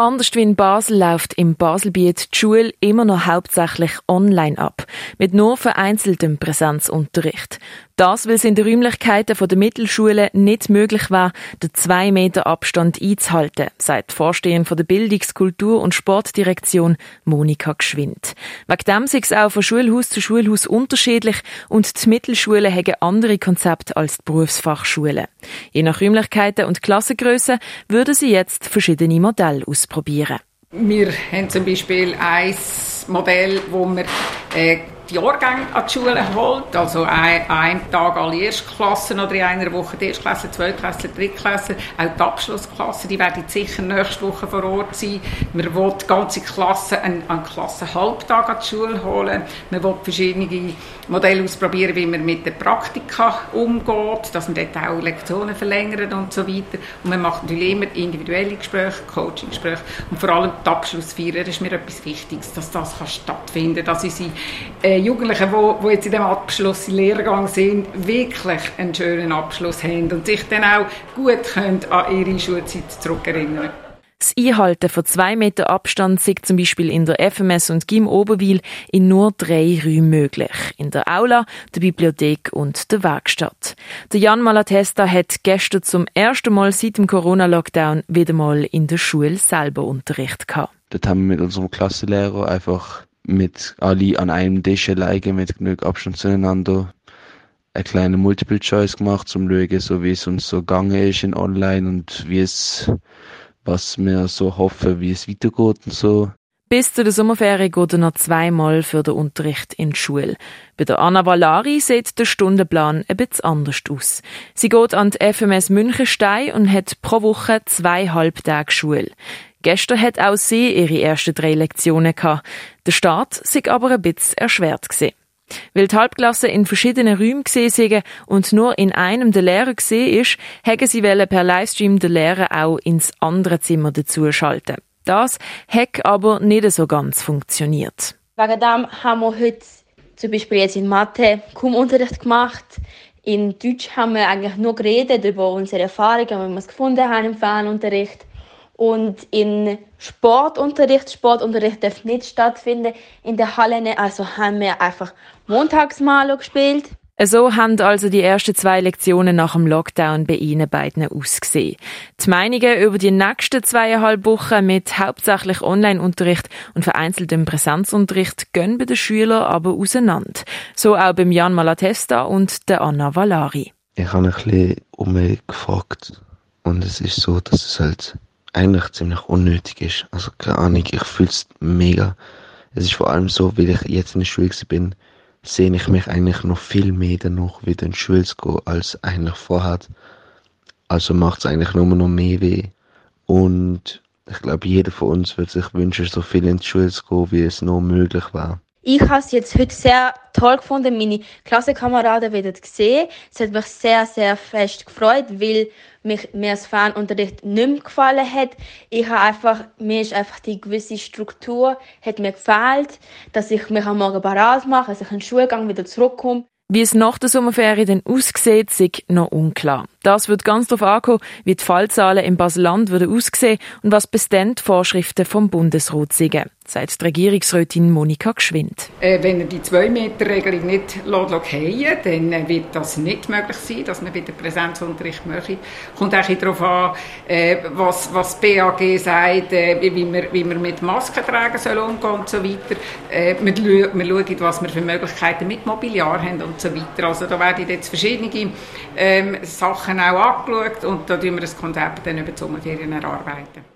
Anders wie in Basel läuft im Baselbiet die Schule immer noch hauptsächlich online ab, mit nur vereinzeltem Präsenzunterricht. Das, weil es in den Räumlichkeiten der Mittelschule nicht möglich war, den zwei Meter Abstand einzuhalten, sagt die Vorsteherin der Bildungs-, Kultur- und Sportdirektion Monika Geschwind. Wegen dem ist es auch von Schulhaus zu Schulhaus unterschiedlich und die Mittelschulen haben andere Konzepte als die Berufsfachschulen. Je nach Räumlichkeiten und Klassengröße würden sie jetzt verschiedene Modelle ausprobieren. Wir haben zum Beispiel ein Modell, wo wir äh, die Jahrgänge an die Schule holt. Also ein, einen Tag alle Erstklassen oder in einer Woche die Erstklasse, Zweitklässler, Drittklasse. Auch die Abschlussklassen, die werden sicher nächste Woche vor Ort sein. Man will die ganze Klasse einen, einen Klassenhalbtag an die Schule holen. Man will verschiedene Modelle ausprobieren, wie man mit den Praktika umgeht, dass man dort auch Lektionen verlängert und so weiter. Und man macht natürlich immer individuelle Gespräche, Coaching-Gespräche und vor allem die Abschlussfeier, das ist mir etwas Wichtiges, dass das kann stattfinden kann, dass unsere äh, Jugendlichen, die, die jetzt in dem Abschluss Lehrgang sind, wirklich einen schönen Abschluss haben und sich dann auch gut können an ihre Schulzeit zurückerinnern können. Das Einhalten von zwei Meter Abstand ist zum Beispiel in der FMS und GIM Oberwil in nur drei Räumen möglich. In der Aula, der Bibliothek und der Werkstatt. Der Jan Malatesta hat gestern zum ersten Mal seit dem Corona-Lockdown wieder mal in der Schule selber Unterricht gehabt. Dort haben wir mit unserem Klassenlehrer einfach mit alle an einem Tisch alleine mit genug Abstand zueinander eine kleine Multiple Choice gemacht, zum schauen, so wie es uns so gegangen ist in Online und wie es was wir so hoffen, wie es weitergeht und so. Bis zu der Sommerferien geht er noch zweimal für den Unterricht in die Schule. Bei der Anna Valari sieht der Stundenplan ein bisschen anders aus. Sie geht an die FMS Münchenstein und hat pro Woche zwei Halbtage Schule. Gestern hat auch sie ihre ersten drei Lektionen gehabt. Der Start sei aber ein bisschen erschwert gewesen. Weil die Halbklasse in verschiedenen Räumen gesehen und nur in einem der Lehrer gesehen ist, haben sie per Livestream den Lehrer auch ins andere Zimmer dazuschalten. Das hat aber nicht so ganz funktioniert. Wegen dem haben wir heute zum Beispiel jetzt in Mathe kaum Unterricht gemacht. In Deutsch haben wir eigentlich nur geredet über unsere Erfahrungen, wie wir es gefunden haben im Fernunterricht. Und in Sportunterricht, Sportunterricht darf nicht stattfinden in der Halle, also haben wir einfach Montagsmalo gespielt. So haben also die ersten zwei Lektionen nach dem Lockdown bei Ihnen beiden ausgesehen. Die Meinungen über die nächsten zweieinhalb Wochen mit hauptsächlich Online-Unterricht und vereinzeltem Präsenzunterricht gehen bei den Schülern aber auseinander. So auch beim Jan Malatesta und der Anna Valari. Ich habe ein bisschen um mich gefragt und es ist so, dass es halt eigentlich ziemlich unnötig ist. Also keine Ahnung, ich fühle es mega. Es ist vor allem so, weil ich jetzt in der Schule bin, sehe ich mich eigentlich noch viel mehr danach wieder in die Schule zu gehen, als eigentlich vorher. Also macht es eigentlich nur noch mehr weh. Und ich glaube, jeder von uns würde sich wünschen, so viel in die Schule zu gehen, wie es noch möglich war. Ich habe es jetzt heute sehr toll gefunden, meine Klassenkameraden wieder zu sehen. Es hat mich sehr, sehr fest gefreut, weil mich, mir das Fernunterricht nicht mehr gefallen hat. Ich habe einfach, mir ist einfach die gewisse Struktur hat mir gefehlt, dass ich mich am Morgen parat mache, dass ich in den Schulgang wieder zurückkomme. Wie es nach der Sommerferien dann aussieht, ist noch unklar. Das wird ganz darauf ankommen, wie die Fallzahlen im Baseland würden aussehen und was bis dann die Vorschriften vom Bundesrat sind sagt die Regierungsrätin Monika Geschwind. Äh, wenn er die 2-Meter-Regelung nicht fallen dann äh, wird das nicht möglich sein, dass man wieder Präsenzunterricht macht. Kommt auch darauf an, äh, was, was BAG sagt, wie, man, wie man mit Masken tragen soll umgehen und so weiter. Äh, wir, wir schauen, was wir für Möglichkeiten mit Mobiliar haben und so weiter. Also da werden jetzt verschiedene ähm, Sachen auch angeschaut und da tun wir das Konzept dann über die Sommerferien erarbeiten.